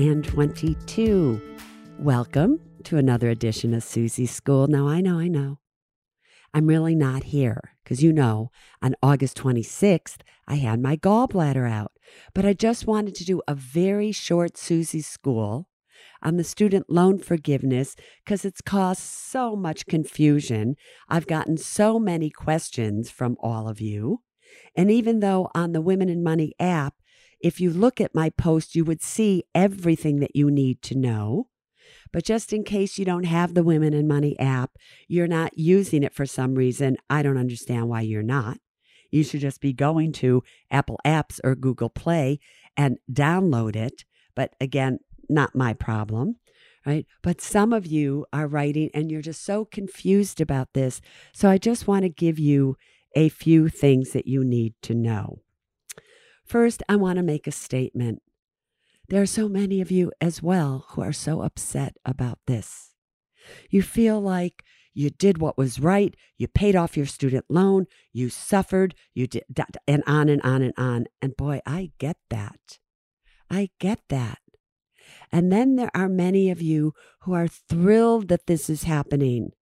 2022. Welcome to another edition of Suze's School. Now, I know, I know. I'm really not here because you know, on August 26th, I had my gallbladder out. But I just wanted to do a very short Suze's School on the student loan forgiveness because it's caused so much confusion. I've gotten so many questions from all of you. And even though on the Women and Money app, if you look at my post, you would see everything that you need to know. But just in case you don't have the Women and Money app, you're not using it for some reason, I don't understand why you're not. You should just be going to Apple Apps or Google Play and download it. But again, not my problem, right? But some of you are writing and you're just so confused about this. So I just want to give you a few things that you need to know. First, I want to make a statement. There are so many of you as well who are so upset about this. You feel like you did what was right, you paid off your student loan, you suffered, you did, and on and on and on. And boy, I get that. I get that. And then there are many of you who are thrilled that this is happening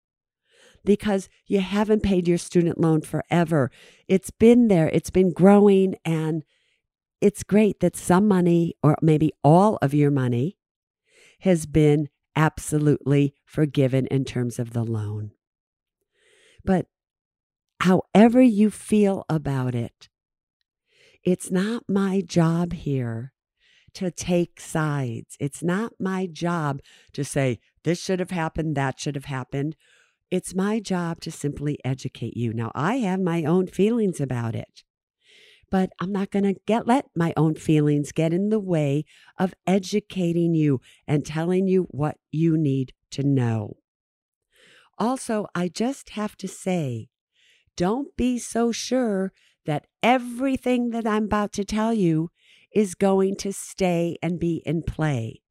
because you haven't paid your student loan forever. It's been there, it's been growing, and it's great that some money, or maybe all of your money, has been absolutely forgiven in terms of the loan. But however you feel about it, it's not my job here to take sides. It's not my job to say, this should have happened, that should have happened. It's my job to simply educate you. Now, I have my own feelings about it but I'm not going to get let my own feelings get in the way of educating you and telling you what you need to know. Also, I just have to say, don't be so sure that everything that I'm about to tell you is going to stay and be in play.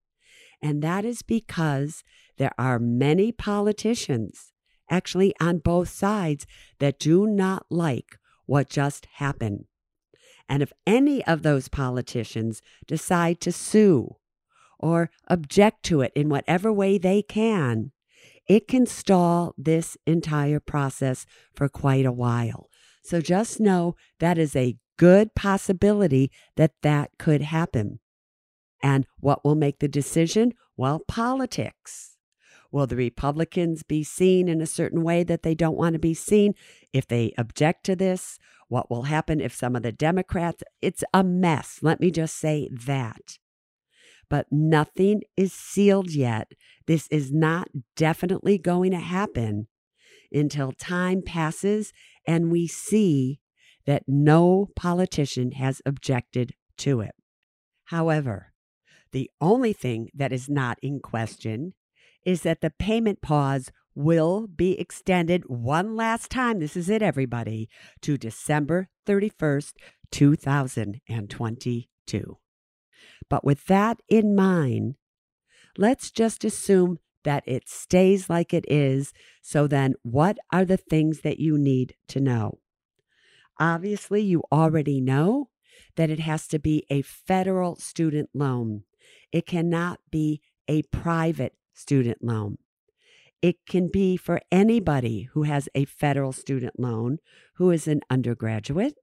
And that is because there are many politicians, actually on both sides, that do not like what just happened. And if any of those politicians decide to sue or object to it in whatever way they can, it can stall this entire process for quite a while. So just know that is a good possibility that that could happen. And what will make the decision? Well, politics. Will the Republicans be seen in a certain way that they don't want to be seen if they object to this? What will happen if some of the Democrats? It's a mess. Let me just say that. But nothing is sealed yet. This is not definitely going to happen until time passes and we see that no politician has objected to it. However, the only thing that is not in question is that the payment pause will be extended one last time. This is it, everybody, to December 31st, 2022. But with that in mind, let's just assume that it stays like it is. So then, what are the things that you need to know? Obviously, you already know that it has to be a federal student loan. It cannot be a private student loan. It can be for anybody who has a federal student loan who is an undergraduate,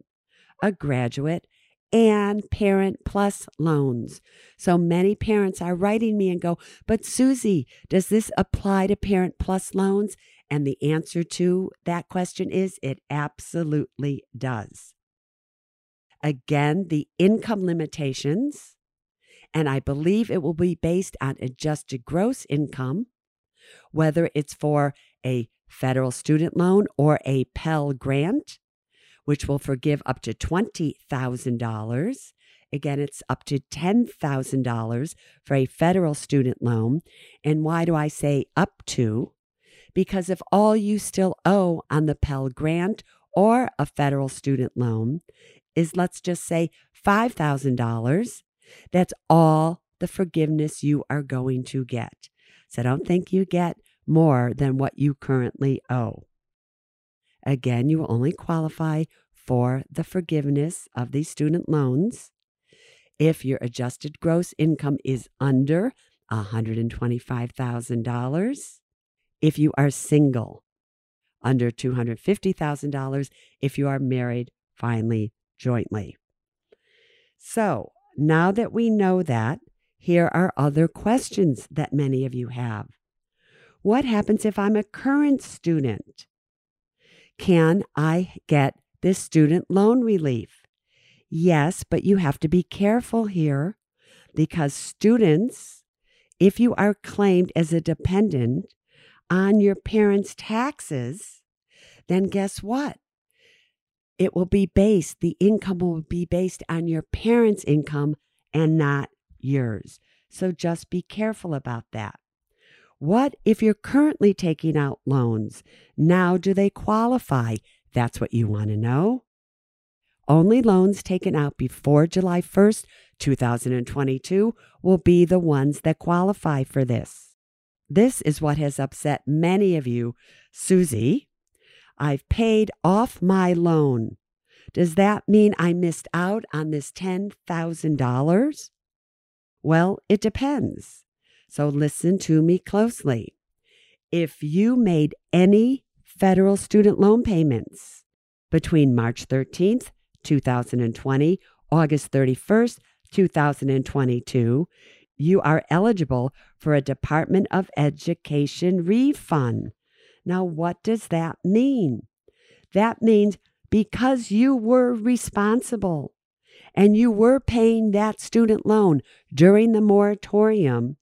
a graduate, and Parent Plus loans. So many parents are writing me and go, But Suze, does this apply to Parent Plus loans? And the answer to that question is it absolutely does. Again, the income limitations, and I believe it will be based on adjusted gross income, whether it's for a federal student loan or a Pell Grant which will forgive up to $20,000. Again, it's up to $10,000 for a federal student loan. And why do I say up to? Because if all you still owe on the Pell Grant or a federal student loan is, let's just say, $5,000, that's all the forgiveness you are going to get. So don't think you get more than what you currently owe. Again, you will only qualify for the forgiveness of these student loans if your adjusted gross income is under $125,000, if you are single, under $250,000, if you are married, finally, jointly. So now that we know that, here are other questions that many of you have. What happens if I'm a current student? Can I get this student loan relief? Yes, but you have to be careful here because students, if you are claimed as a dependent on your parents' taxes, then guess what? It will be based, the income will be based on your parents' income and not yours. So just be careful about that. What if you're currently taking out loans? Now, do they qualify? That's what you want to know. Only loans taken out before July 1st, 2022 will be the ones that qualify for this. This is what has upset many of you. Suze, I've paid off my loan. Does that mean I missed out on this $10,000? Well, it depends. So listen to me closely. If you made any federal student loan payments between March 13th, 2020, August 31st, 2022, you are eligible for a Department of Education refund. Now, what does that mean? That means because you were responsible and you were paying that student loan during the moratorium,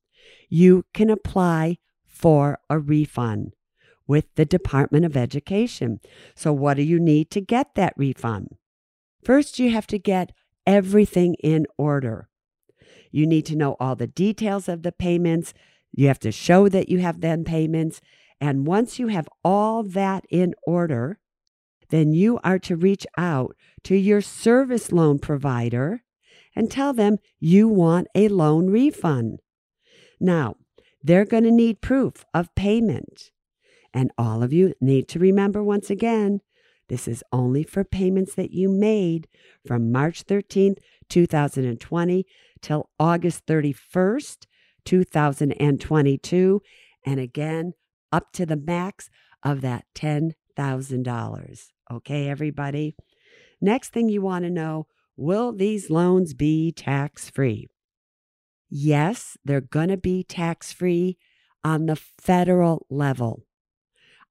you can apply for a refund with the Department of Education. So, what do you need to get that refund? First, you have to get everything in order. You need to know all the details of the payments. You have to show that you have them payments. And once you have all that in order, then you are to reach out to your service loan provider and tell them you want a loan refund. Now, they're going to need proof of payment. And all of you need to remember once again this is only for payments that you made from March 13th, 2020 till August 31st, 2022. And again, up to the max of that $10,000. Okay, everybody? Next thing you want to know will these loans be tax free? Yes, they're going to be tax free on the federal level.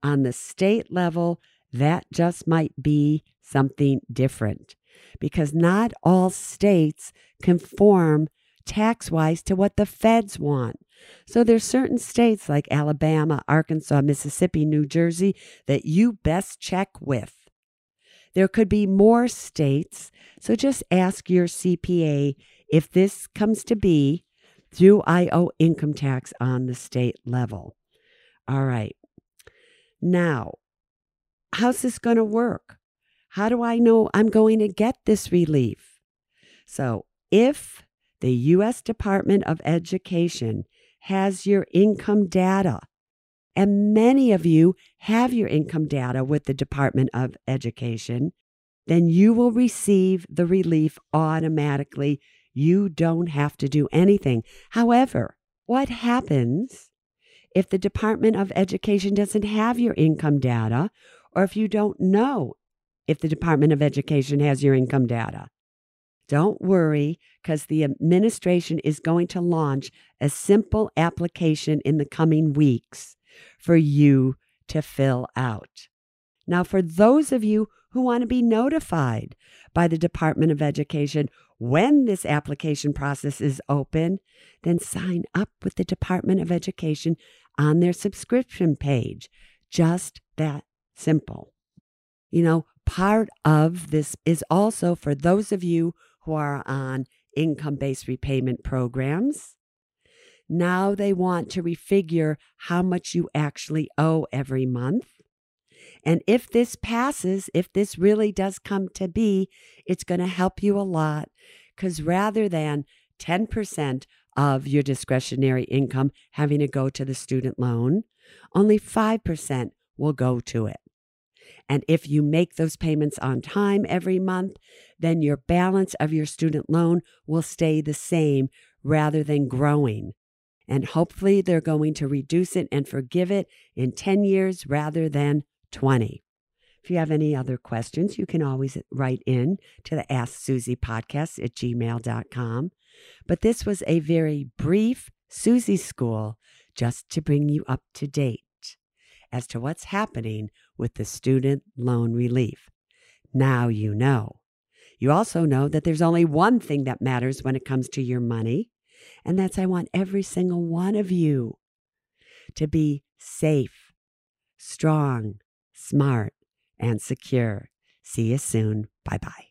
On the state level, that just might be something different because not all states conform tax wise to what the feds want. So there's certain states like Alabama, Arkansas, Mississippi, New Jersey that you best check with. There could be more states, so just ask your CPA if this comes to be do I owe income tax on the state level? All right. Now, how's this going to work? How do I know I'm going to get this relief? So, if the U.S. Department of Education has your income data, and many of you have your income data with the Department of Education, then you will receive the relief automatically you don't have to do anything. However, what happens if the Department of Education doesn't have your income data or if you don't know if the Department of Education has your income data. Don't worry, because the administration is going to launch a simple application in the coming weeks for you to fill out. Now, for those of you who want to be notified by the Department of Education when this application process is open, then sign up with the Department of Education on their subscription page. Just that simple. You know, part of this is also for those of you who are on income based repayment programs. Now they want to refigure how much you actually owe every month. And if this passes, if this really does come to be, it's going to help you a lot because rather than 10% of your discretionary income having to go to the student loan, only 5% will go to it. And if you make those payments on time every month, then your balance of your student loan will stay the same rather than growing. And hopefully, they're going to reduce it and forgive it in 10 years rather than 20. If you have any other questions, you can always write in to the Ask Suze podcast at gmail.com. But this was a very brief Suze School just to bring you up to date as to what's happening with the student loan relief. Now you know. You also know that there's only one thing that matters when it comes to your money, and that's I want every single one of you to be safe, strong, smart, and secure. See you soon. Bye bye.